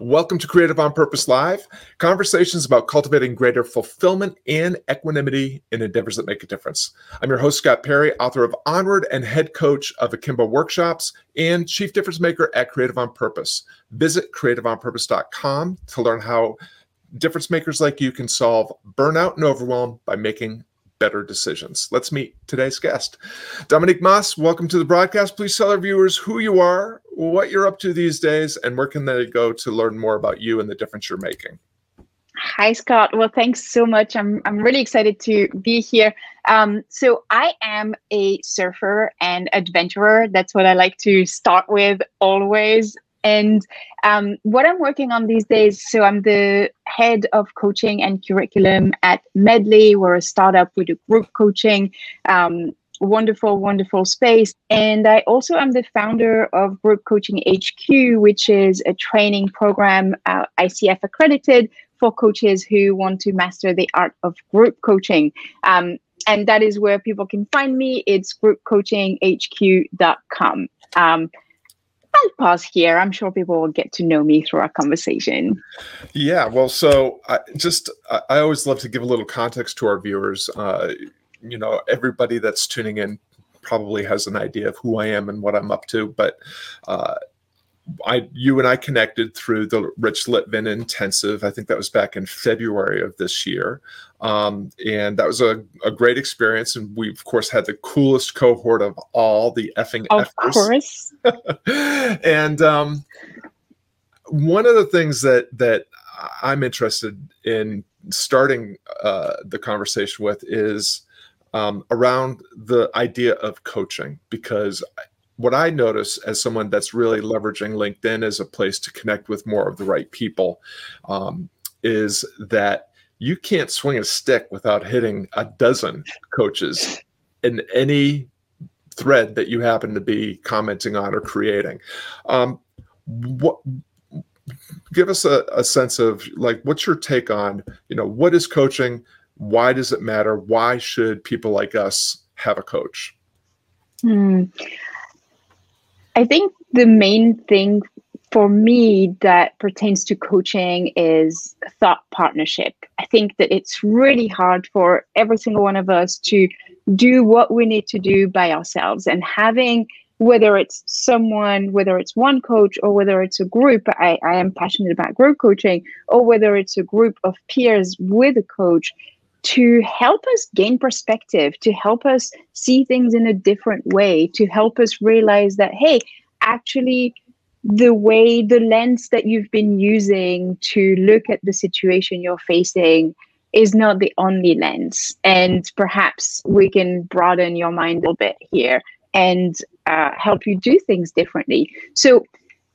Welcome to Creative on Purpose Live, conversations about cultivating greater fulfillment and equanimity in endeavors that make a difference. I'm your host, Scott Perry, author of Onward and head coach of Akimbo Workshops and chief difference maker at Creative on Purpose. Visit creativeonpurpose.com to learn how difference makers like you can solve burnout and overwhelm by making better decisions. Let's meet today's guest. Dominique Moss, welcome to the broadcast. Please tell our viewers who you are, what you're up to these days, and where can they go to learn more about you and the difference you're making. Hi, Scott. Well, thanks so much. I'm, I'm really excited to be here. Um, so, I am a surfer and adventurer. That's what I like to start with always. And um, what I'm working on these days, so I'm the head of coaching and curriculum at Medley. We're a startup We do group coaching. Um, wonderful, wonderful space. And I also am the founder of Group Coaching HQ, which is a training program, uh, ICF accredited, for coaches who want to master the art of group coaching. Um, and that is where people can find me. It's groupcoachinghq.com. Um, I'll pause here. I'm sure people will get to know me through our conversation. Yeah, well, so I just I always love to give a little context to our viewers. Uh, you know, everybody that's tuning in probably has an idea of who I am and what I'm up to, but uh, I you and I connected through the Rich Litvin intensive. I think that was back in February of this year. Um, and that was a, a great experience. And we of course had the coolest cohort of all the effing Of effers. course. and um, one of the things that that I'm interested in starting uh, the conversation with is um, around the idea of coaching because what I notice as someone that's really leveraging LinkedIn as a place to connect with more of the right people um, is that you can't swing a stick without hitting a dozen coaches in any thread that you happen to be commenting on or creating. Um, what give us a, a sense of like what's your take on you know what is coaching why does it matter why should people like us have a coach hmm. I think the main thing for me that pertains to coaching is thought partnership. I think that it's really hard for every single one of us to do what we need to do by ourselves and having whether it's someone, whether it's one coach or whether it's a group, I, I am passionate about group coaching, or whether it's a group of peers with a coach to help us gain perspective, to help us see things in a different way, to help us realize that, hey, actually, the way, the lens that you've been using to look at the situation you're facing is not the only lens. And perhaps we can broaden your mind a little bit here and uh, help you do things differently. So,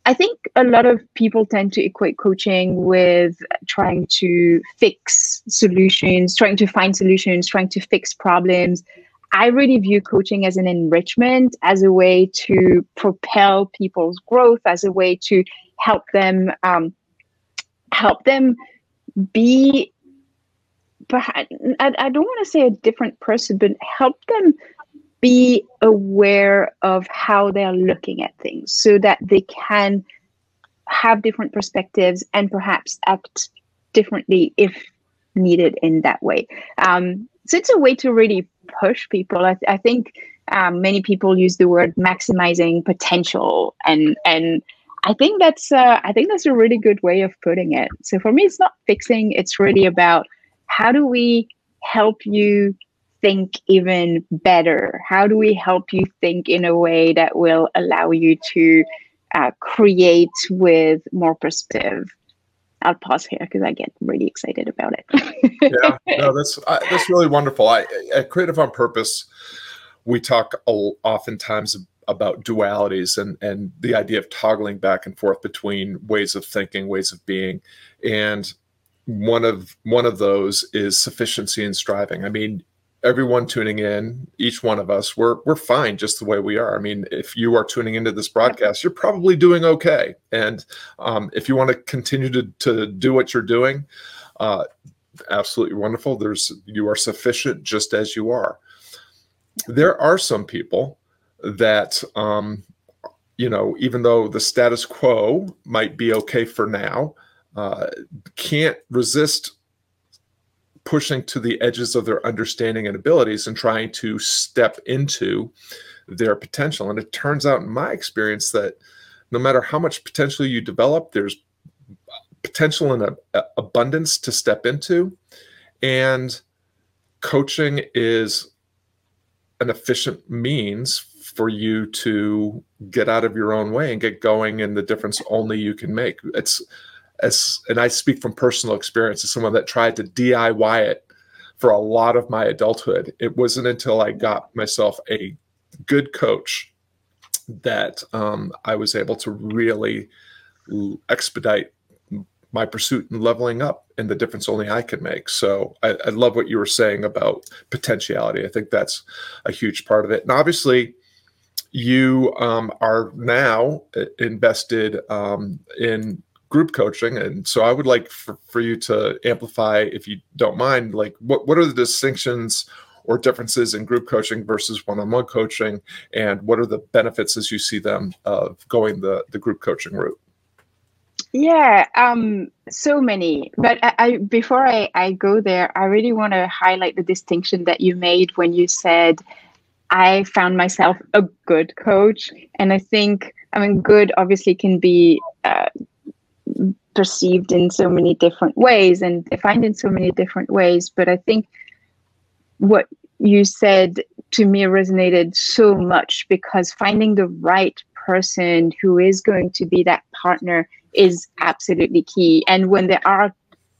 I think a lot of people tend to equate coaching with trying to fix solutions, trying to find solutions, trying to fix problems. I really view coaching as an enrichment, as a way to propel people's growth, as a way to help them um, help them be I, I don't want to say a different person, but help them be aware of how they're looking at things so that they can have different perspectives and perhaps act differently if needed in that way. Um, so it's a way to really push people. I, I think um, many people use the word maximizing potential, and and I think that's uh, I think that's a really good way of putting it. So for me, it's not fixing; it's really about how do we help you think even better? How do we help you think in a way that will allow you to uh, create with more perspective? I'll pause here because I get really excited about it. yeah, no, that's uh, that's really wonderful. I at Creative on Purpose, we talk oftentimes about dualities and and the idea of toggling back and forth between ways of thinking, ways of being, and one of one of those is sufficiency and striving. I mean, everyone tuning in, each one of us, we're we're fine just the way we are. I mean, if you are tuning into this broadcast, you're probably doing okay. And um, if you want to continue to to do what you're doing, uh, absolutely wonderful. There's you are sufficient just as you are. There are some people that um, you know, even though the status quo might be okay for now, uh, can't resist pushing to the edges of their understanding and abilities and trying to step into their potential. And it turns out, in my experience, that no matter how much potential you develop, there's potential and abundance to step into. And coaching is an efficient means for you to get out of your own way and get going in the difference only you can make. It's as and I speak from personal experience as someone that tried to DIY it for a lot of my adulthood. It wasn't until I got myself a good coach that um, I was able to really expedite my pursuit and leveling up and the difference only I can make. So I, I, love what you were saying about potentiality. I think that's a huge part of it. And obviously, you um, are now invested um, in group coaching and so i would like for, for you to amplify if you don't mind like what, what are the distinctions or differences in group coaching versus one-on-one coaching and what are the benefits as you see them of going the, the group coaching route? Yeah um so many but I, I before I, I go there i really want to highlight the distinction that you made when you said i found myself a good coach and i think i mean good obviously can be uh, perceived in so many different ways and defined in so many different ways. But I think what you said to me resonated so much because finding the right person who is going to be that partner is absolutely key. And when there are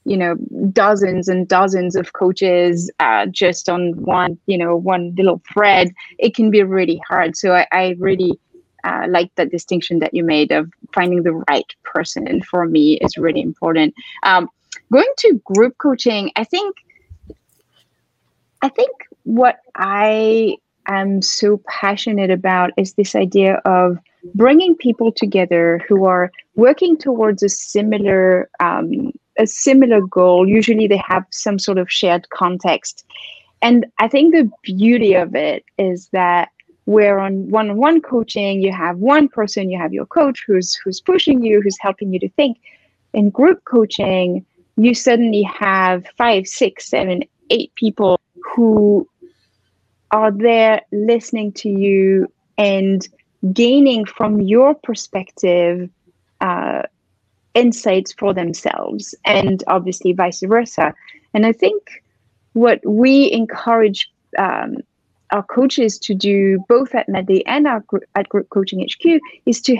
you know dozens and dozens of coaches uh, just on one you know one little thread it can be really hard so i, I really uh, like the distinction that you made of finding the right person for me is really important. Um, going to group coaching, I think, I think what I am so passionate about is this idea of bringing people together who are working towards a similar um, a similar goal. Usually, they have some sort of shared context, and I think the beauty of it is that where on one-on-one coaching you have one person you have your coach who's who's pushing you who's helping you to think. In group coaching you suddenly have five six seven eight people who are there listening to you and gaining from your perspective uh, insights for themselves and obviously vice versa. And i think what we encourage um, our coaches to do both at Medley and our, at Group Coaching HQ is to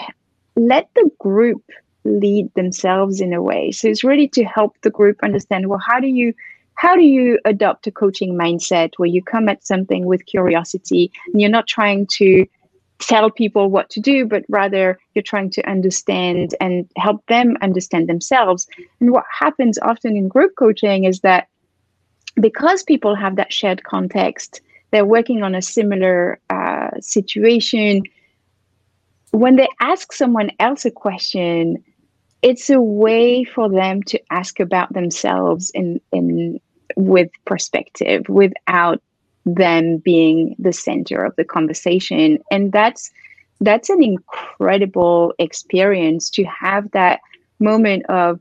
let the group lead themselves in a way. So it's really to help the group understand well how do you how do you adopt a coaching mindset where you come at something with curiosity and you're not trying to tell people what to do, but rather you're trying to understand and help them understand themselves. And what happens often in group coaching is that because people have that shared context, they're working on a similar uh, situation. When they ask someone else a question, it's a way for them to ask about themselves in in with perspective without them being the center of the conversation and that's that's an incredible experience to have that moment of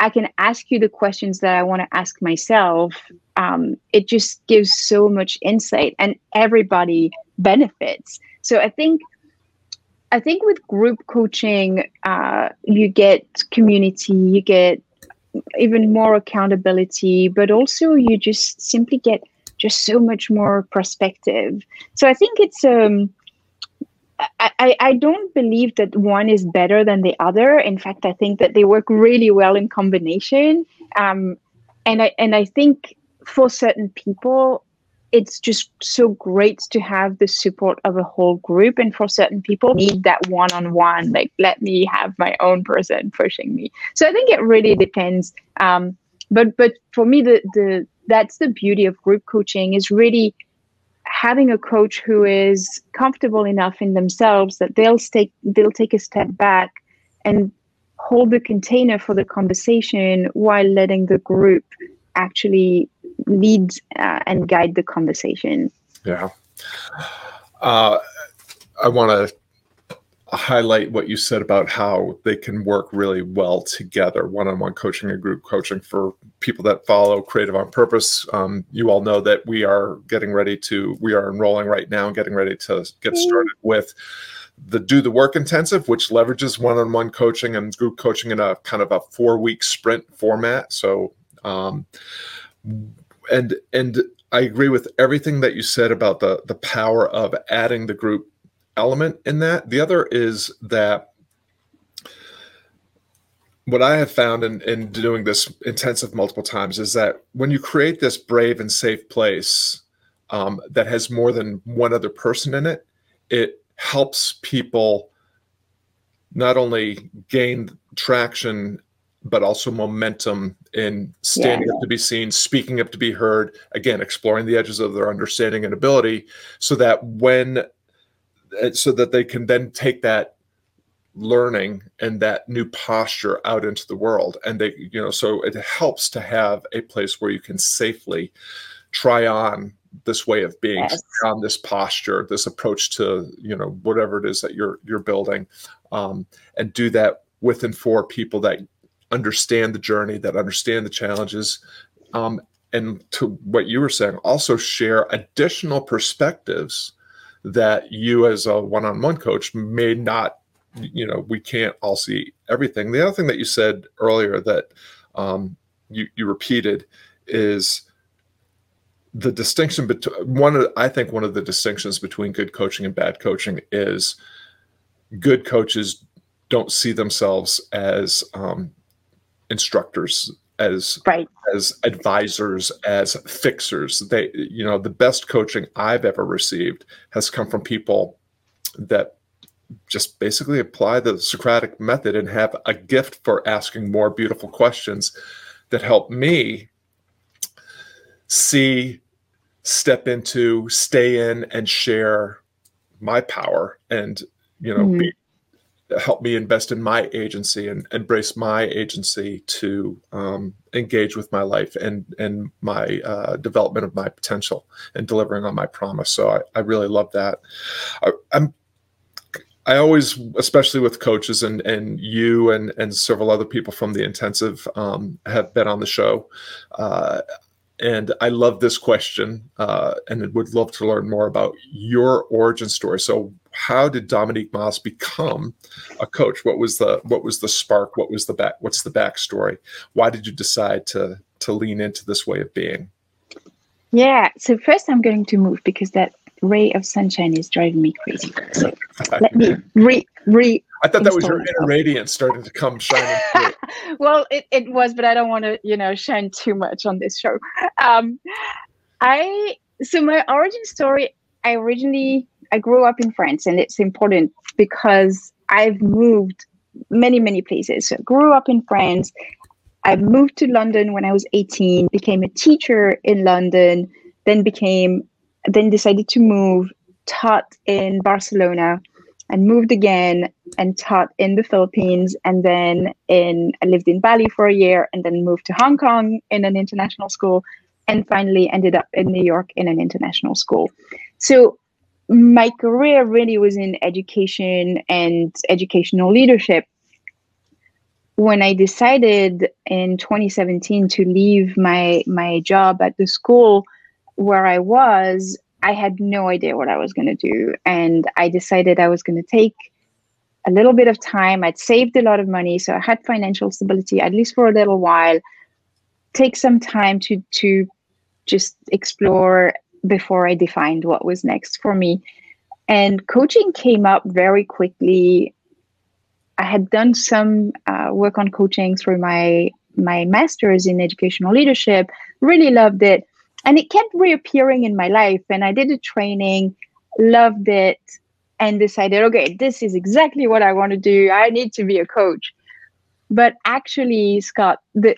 I can ask you the questions that I want to ask myself. Um, it just gives so much insight, and everybody benefits. So I think, I think with group coaching, uh, you get community, you get even more accountability, but also you just simply get just so much more perspective. So I think it's um, I, I don't believe that one is better than the other. In fact, I think that they work really well in combination. Um, and I and I think for certain people, it's just so great to have the support of a whole group. And for certain people, need that one on one. Like, let me have my own person pushing me. So I think it really depends. Um, but but for me, the the that's the beauty of group coaching is really having a coach who is comfortable enough in themselves that they'll take they'll take a step back and hold the container for the conversation while letting the group actually lead uh, and guide the conversation. Yeah. Uh, I want to highlight what you said about how they can work really well together one-on-one coaching and group coaching for people that follow creative on purpose. Um, you all know that we are getting ready to we are enrolling right now and getting ready to get started with the do the work intensive which leverages one-on-one coaching and group coaching in a kind of a four week sprint format. So um, and and i agree with everything that you said about the the power of adding the group element in that. The other is that what I have found in, in doing this intensive multiple times is that when you create this brave and safe place um, that has more than one other person in it, it helps people not only gain traction but also momentum in standing yeah. up to be seen, speaking up to be heard, again, exploring the edges of their understanding and ability, so that when so that they can then take that learning and that new posture out into the world and they you know so it helps to have a place where you can safely try on this way of being yes. on this posture this approach to you know whatever it is that you're you're building um, and do that with and for people that understand the journey that understand the challenges um, and to what you were saying also share additional perspectives that you as a one-on-one coach may not you know we can't all see everything. The other thing that you said earlier that um, you, you repeated is the distinction between one of i think one of the distinctions between good coaching and bad coaching is good coaches don't see themselves as um, instructors as right. as advisors as fixers they you know the best coaching i've ever received has come from people that just basically apply the socratic method and have a gift for asking more beautiful questions that help me see step into stay in and share my power and you know mm-hmm. be help me invest in my agency and embrace my agency to um, engage with my life and and my uh, development of my potential and delivering on my promise. So I, I really love that. I, I'm I always, especially with coaches and and you and and several other people from the intensive um, have been on the show. Uh, and I love this question, uh, and would love to learn more about your origin story. So, how did Dominique Moss become a coach? What was the what was the spark? What was the back? What's the backstory? Why did you decide to to lean into this way of being? Yeah. So first, I'm going to move because that ray of sunshine is driving me crazy. So let me re re. I thought that was your inner radiance starting to come shining. well, it, it was, but I don't want to, you know, shine too much on this show. Um, I so my origin story. I originally I grew up in France, and it's important because I've moved many many places. So I grew up in France. I moved to London when I was 18, became a teacher in London, then became then decided to move, taught in Barcelona, and moved again and taught in the Philippines. And then in I lived in Bali for a year and then moved to Hong Kong in an international school and finally ended up in New York in an international school. So my career really was in education and educational leadership. When I decided in 2017 to leave my my job at the school where I was, I had no idea what I was going to do. And I decided I was going to take a little bit of time. I'd saved a lot of money, so I had financial stability, at least for a little while. Take some time to to just explore before I defined what was next for me. And coaching came up very quickly. I had done some uh, work on coaching through my my master's in educational leadership. Really loved it and it kept reappearing in my life and i did a training loved it and decided okay this is exactly what i want to do. I need to be a coach. But actually scott the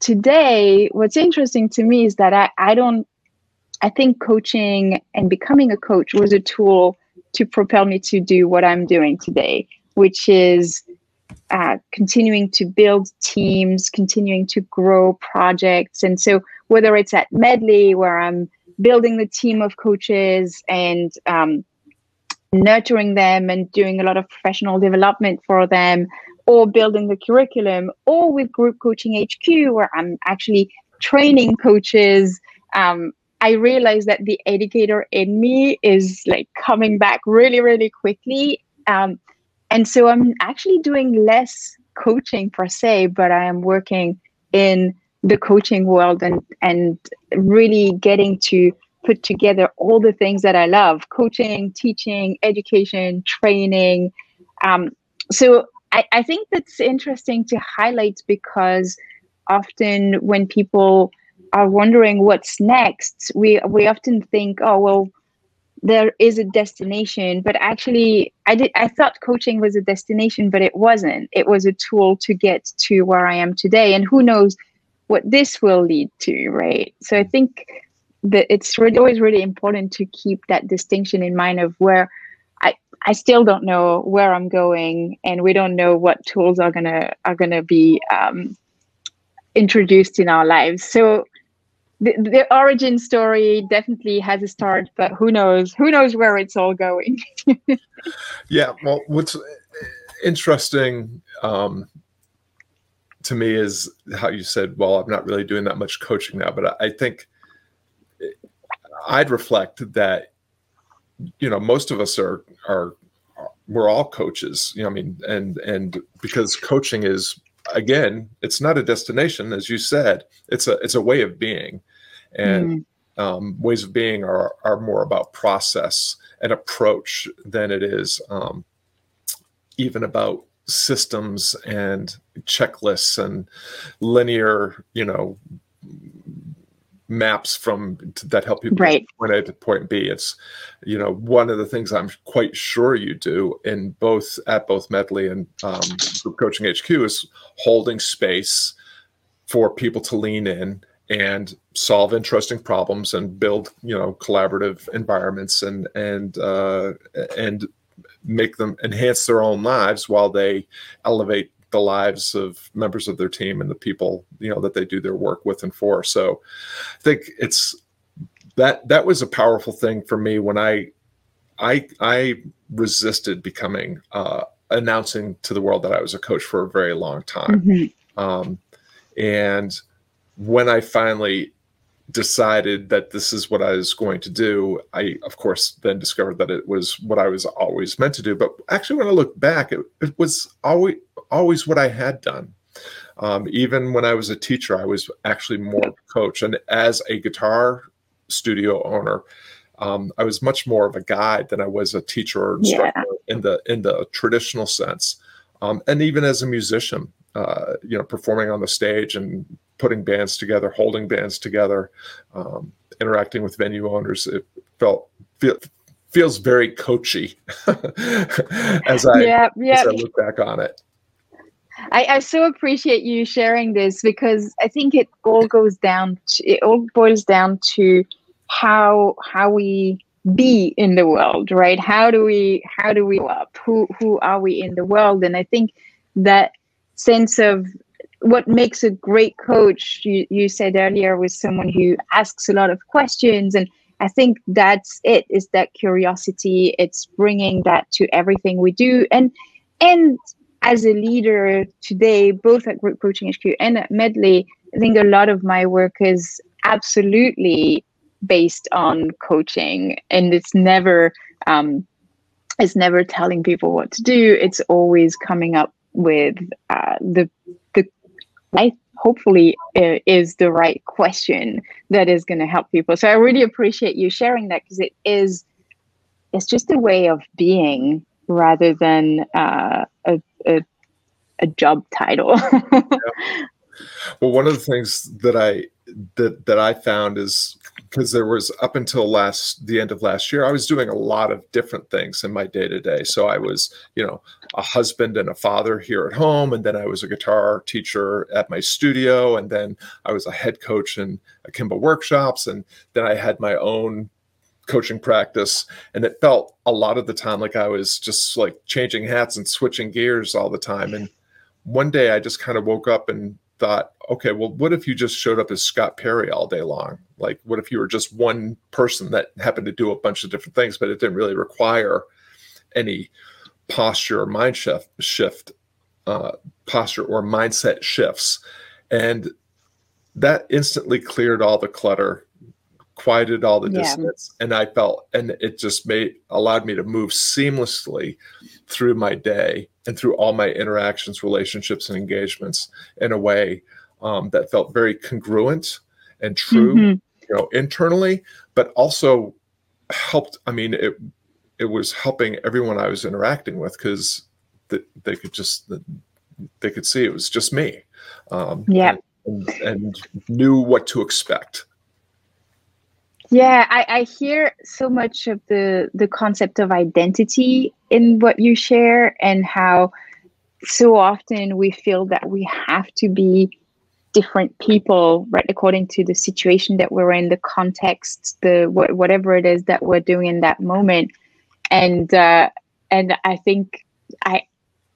today what's interesting to me is that i, I don't i think coaching and becoming a coach was a tool to propel me to do what i'm doing today which is uh, continuing to build teams continuing to grow projects. And so whether it's at Medley, where I'm building the team of coaches and um, nurturing them and doing a lot of professional development for them or building the curriculum or with group coaching hq where i'm actually training coaches um, i realize that the educator in me is like coming back really really quickly. Um, and so i'm actually doing less coaching per se but i am working in the coaching world and and really getting to put together all the things that I love coaching, teaching, education, training. Um, so I, I think that's interesting to highlight because often when people are wondering what's next, we, we often think, oh, well, there is a destination but actually i did i thought coaching was a destination but it wasn't it was a tool to get to where i am today and who knows what this will lead to right so i think that it's really, always really important to keep that distinction in mind of where I, I still don't know where I'm going, and we don't know what tools are gonna are gonna be um, introduced in our lives. So the, the origin story definitely has a start, but who knows? Who knows where it's all going? yeah. Well, what's interesting um, to me is how you said, "Well, I'm not really doing that much coaching now," but I, I think I'd reflect that you know most of us are are we're all coaches you know i mean and and because coaching is again it's not a destination as you said it's a it's a way of being and mm. um, ways of being are are more about process and approach than it is um, even about systems and checklists and linear you know maps from that help people right. point A to point B. It's you know one of the things I'm quite sure you do in both at both Medley and um, Group Coaching HQ is holding space for people to lean in and solve interesting problems and build you know collaborative environments and and uh, and make them enhance their own lives while they elevate the lives of members of their team and the people you know that they do their work with and for so i think it's that that was a powerful thing for me when i i i resisted becoming uh announcing to the world that i was a coach for a very long time mm-hmm. um and when i finally decided that this is what I was going to do, I of course then discovered that it was what I was always meant to do. But actually, when I look back, it, it was always always what I had done. Um, even when I was a teacher, I was actually more coach, and as a guitar studio owner, um, I was much more of a guide than I was a teacher or instructor yeah. in the in the traditional sense. Um, and even as a musician, uh, you know, performing on the stage and putting bands together, holding bands together, um, interacting with venue owners. It felt feel, feels very coachy as I yeah, yeah. as I look back on it. I, I so appreciate you sharing this because I think it all goes down to it all boils down to how how we be in the world, right? How do we how do we up? Who who are we in the world? And I think that sense of what makes a great coach you, you said earlier was someone who asks a lot of questions. And i think that's it is that curiosity. It's bringing that to everything we do. And and as a leader today both at group coaching hq and at medley i think a lot of my work is absolutely based on coaching. And it's never um, it's never telling people what to do. It's always coming up with uh, the I hopefully uh, is the right question that is going to help people. So I really appreciate you sharing that because it is it's just a way of being rather than uh, a, a, a job title. yeah. Well, one of the things that I that that I found is because there was up until last the end of last year, I was doing a lot of different things in my day to day. So I was, you know, a husband and a father here at home, and then I was a guitar teacher at my studio, and then I was a head coach in Akimbo workshops, and then I had my own coaching practice and it felt a lot of the time like i was just like changing hats and switching gears all the time and one day i just kind of woke up and thought, okay, well, what if you just showed up as Scott Perry all day long? Like, what if you were just one person that happened to do a bunch of different things, but it didn't really require any posture or mind shift, shift uh, posture or mindset shifts. And that instantly cleared all the clutter, quieted all the yeah. dissonance. And I felt, and it just made, allowed me to move seamlessly through my day and through all my interactions, relationships, and engagements in a way um, that felt very congruent and true, mm-hmm. you know, internally, but also helped. I mean, it it was helping everyone I was interacting with because they, they could just they could see it was just me. Um, yeah. And, and, knew what to expect. Yeah, I, I hear so much of the the concept of identity in what you share, and how so often we feel that we have to be different people, right, according to the situation that we're in, the context, the wh- whatever it is that we're doing in that moment, and uh, and I think I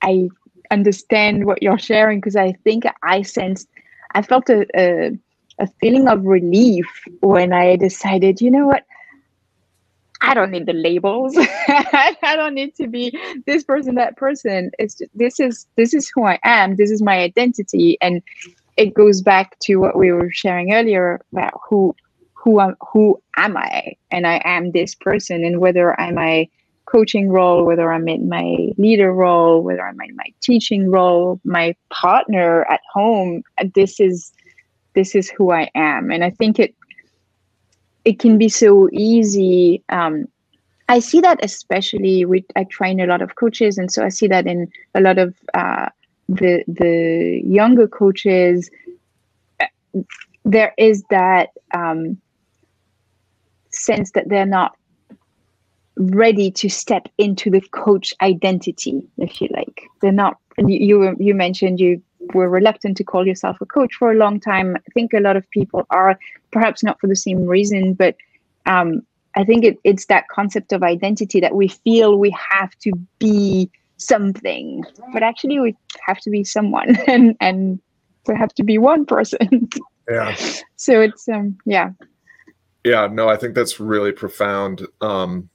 I understand what you're sharing because I think I sensed, I felt a, a, a feeling of relief when I decided, you know what, I don't need the labels. I don't need to be this person, that person. It's just, this is this is who I am. This is my identity, and it goes back to what we were sharing earlier about who who am who am I, and I am this person, and whether I'm a coaching role, whether I'm in my leader role, whether I'm in my teaching role, my partner at home, this is this is who I am. And I think it it can be so easy. Um, I see that especially with I train a lot of coaches, and so I see that in a lot of uh, the the younger coaches. There is that um, sense that they're not ready to step into the coach identity if you like they're not you you mentioned you were reluctant to call yourself a coach for a long time. I think a lot of people are perhaps not for the same reason but um, i think it, it's that concept of identity that we feel we have to be something but actually we have to be someone and and we have to be one person. Yeah. So it's um yeah. Yeah no i think that's really profound. Um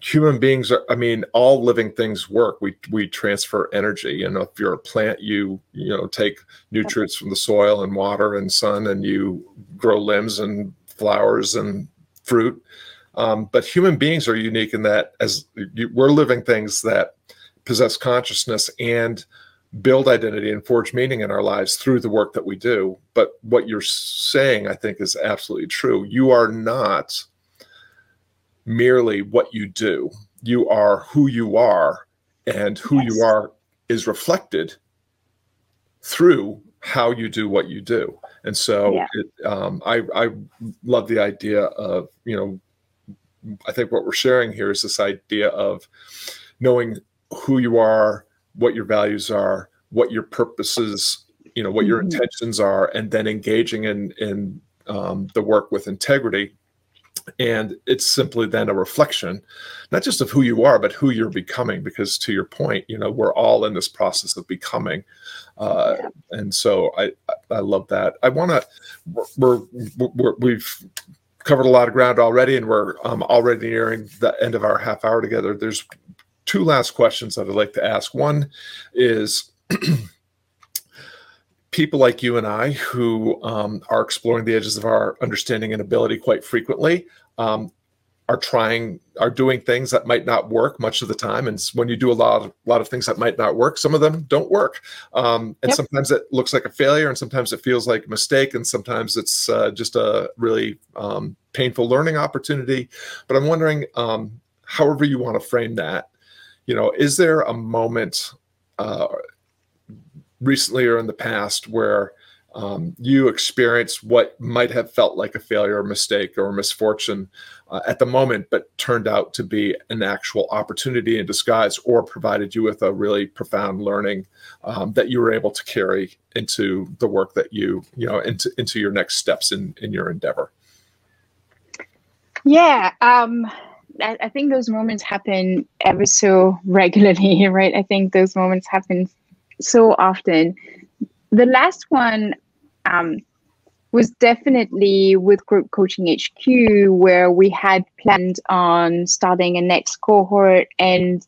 human beings are i mean all living things work. We we transfer energy. You know if you're a plant you you know take nutrients from the soil and water and sun and you grow limbs and flowers and fruit. Um, but human beings are unique in that as you, we're living things that possess consciousness and build identity and forge meaning in our lives through the work that we do. But what you're saying i think is absolutely true. You are not merely what you do. You are who you are, and who yes. you are is reflected through how you do what you do. And so, yeah. it, um, I, I love the idea of you know, I think what we're sharing here is this idea of knowing who you are, what your values are, what your purposes, you know, what your mm-hmm. intentions are, and then engaging in in um, the work with integrity and it's simply then a reflection not just of who you are but who you're becoming because to your point you know we're all in this process of becoming. Uh, yeah. and so i i love that. I want to we're, we're, we've covered a lot of ground already and we're um, already nearing the end of our half hour together. There's two last questions that i'd like to ask. One is people like you and I who um, are exploring the edges of our understanding and ability quite frequently um, are trying are doing things that might not work much of the time. And when you do a lot of a lot of things that might not work some of them don't work. Um, and yep. sometimes it looks like a failure and sometimes it feels like a mistake and sometimes it's uh, just a really um, painful learning opportunity. But i'm wondering um, however you want to frame that you know is there a moment uh, recently or in the past where um, you experienced what might have felt like a failure or mistake or misfortune uh, at the moment, but turned out to be an actual opportunity in disguise or provided you with a really profound learning um, that you were able to carry into the work that you, you know, into, into your next steps in, in your endeavor? Yeah. Um, I, I think those moments happen ever so regularly, right? I think those moments happen so often. The last one, um, was definitely with Group Coaching HQ, where we had planned on starting a next cohort. And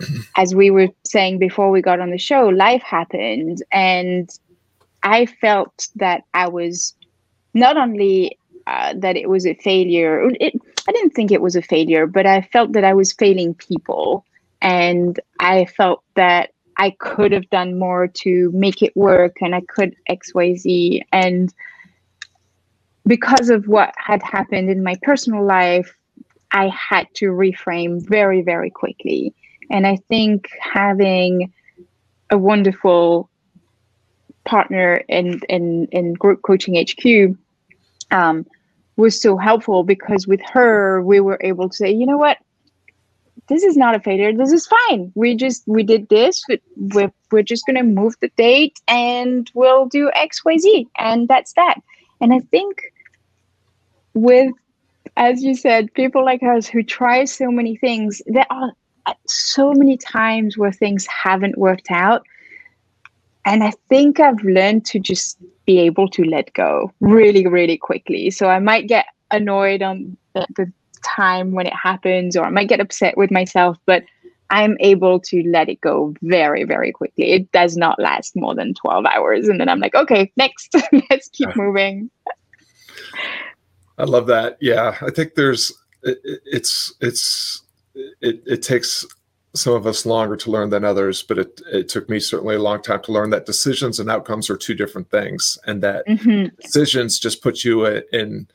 as we were saying before we got on the show, life happened. And I felt that I was not only uh, that it was a failure, it, I didn't think it was a failure, but I felt that I was failing people. And I felt that I could have done more to make it work and I could XYZ. And because of what had happened in my personal life, I had to reframe very, very quickly. And I think having a wonderful partner in in, in group coaching HQ um, was so helpful because with her we were able to say, you know what, this is not a failure. This is fine. We just we did this. We're we're just gonna move the date and we'll do X Y Z, and that's that. And I think with, as you said, people like us who try so many things, there are uh, so many times where things haven't worked out. And I think I've learned to just be able to let go really, really quickly. So I might get annoyed on the, the time when it happens, or I might get upset with myself, but I'm able to let it go very, very quickly. It does not last more than 12 hours. And then I'm like, okay, next, let's keep moving. I love that. Yeah, I think there's it, it's it's it, it takes some of us longer to learn than others, but it, it took me certainly a long time to learn that decisions and outcomes are two different things, and that mm-hmm. decisions just put you in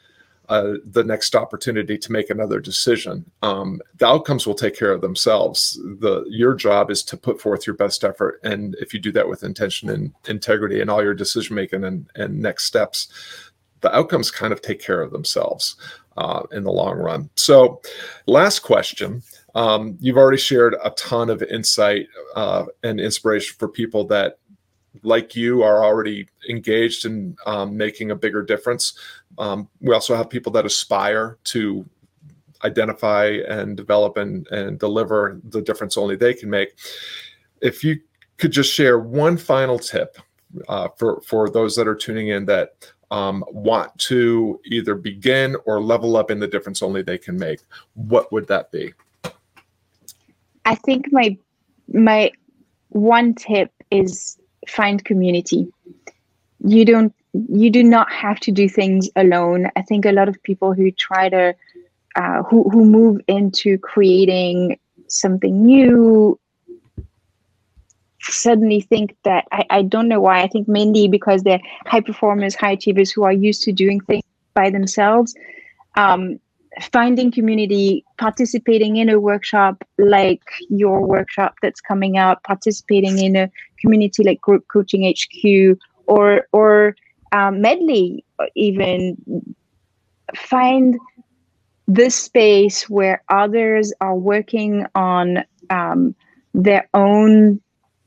uh, the next opportunity to make another decision. Um, the outcomes will take care of themselves. The your job is to put forth your best effort, and if you do that with intention and integrity and all your decision making and, and next steps, the outcomes kind of take care of themselves uh, in the long run. So, last question. Um, you've already shared a ton of insight uh, and inspiration for people that, like you, are already engaged in um, making a bigger difference. Um, we also have people that aspire to identify and develop and, and deliver the difference only they can make. If you could just share one final tip uh, for for those that are tuning in that um, want to either begin or level up in the difference only they can make, what would that be? I think my my one tip is find community. You don't you do not have to do things alone. I think a lot of people who try to uh, who who move into creating something new suddenly think that I, I don't know why. I think mainly because they're high performers, high achievers who are used to doing things by themselves. Um, finding community, participating in a workshop like your workshop that's coming up, participating in a community like Group Coaching HQ or or um, Medley, even find this space where others are working on um, their own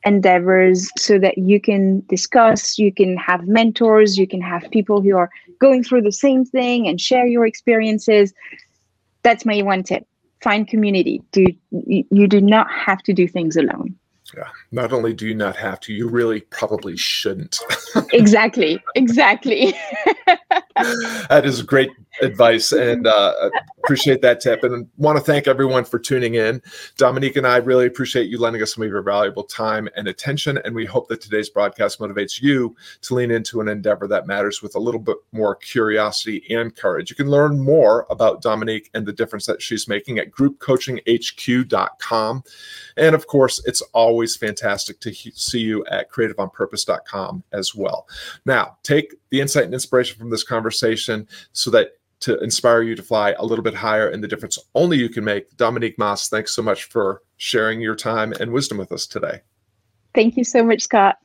endeavors so that you can discuss, you can have mentors, you can have people who are going through the same thing and share your experiences. That's my one tip. Find community. Do you, you do not have to do things alone. Yeah. Not only do you not have to, you really probably shouldn't. exactly. Exactly. that is great advice and uh, appreciate that tip and want to thank everyone for tuning in. Dominique and i really appreciate you lending us some of your valuable time and attention and we hope that today's broadcast motivates you to lean into an endeavor that matters with a little bit more curiosity and courage. You can learn more about dominique and the difference that she's making at groupcoachinghq.com and of course it's always fantastic to he- see you at creativeonpurpose.com as well. Now take the insight and inspiration from this conversation so that to inspire you to fly a little bit higher and the difference only you can make. Dominique Moss, thanks so much for sharing your time and wisdom with us today. Thank you so much, Scott.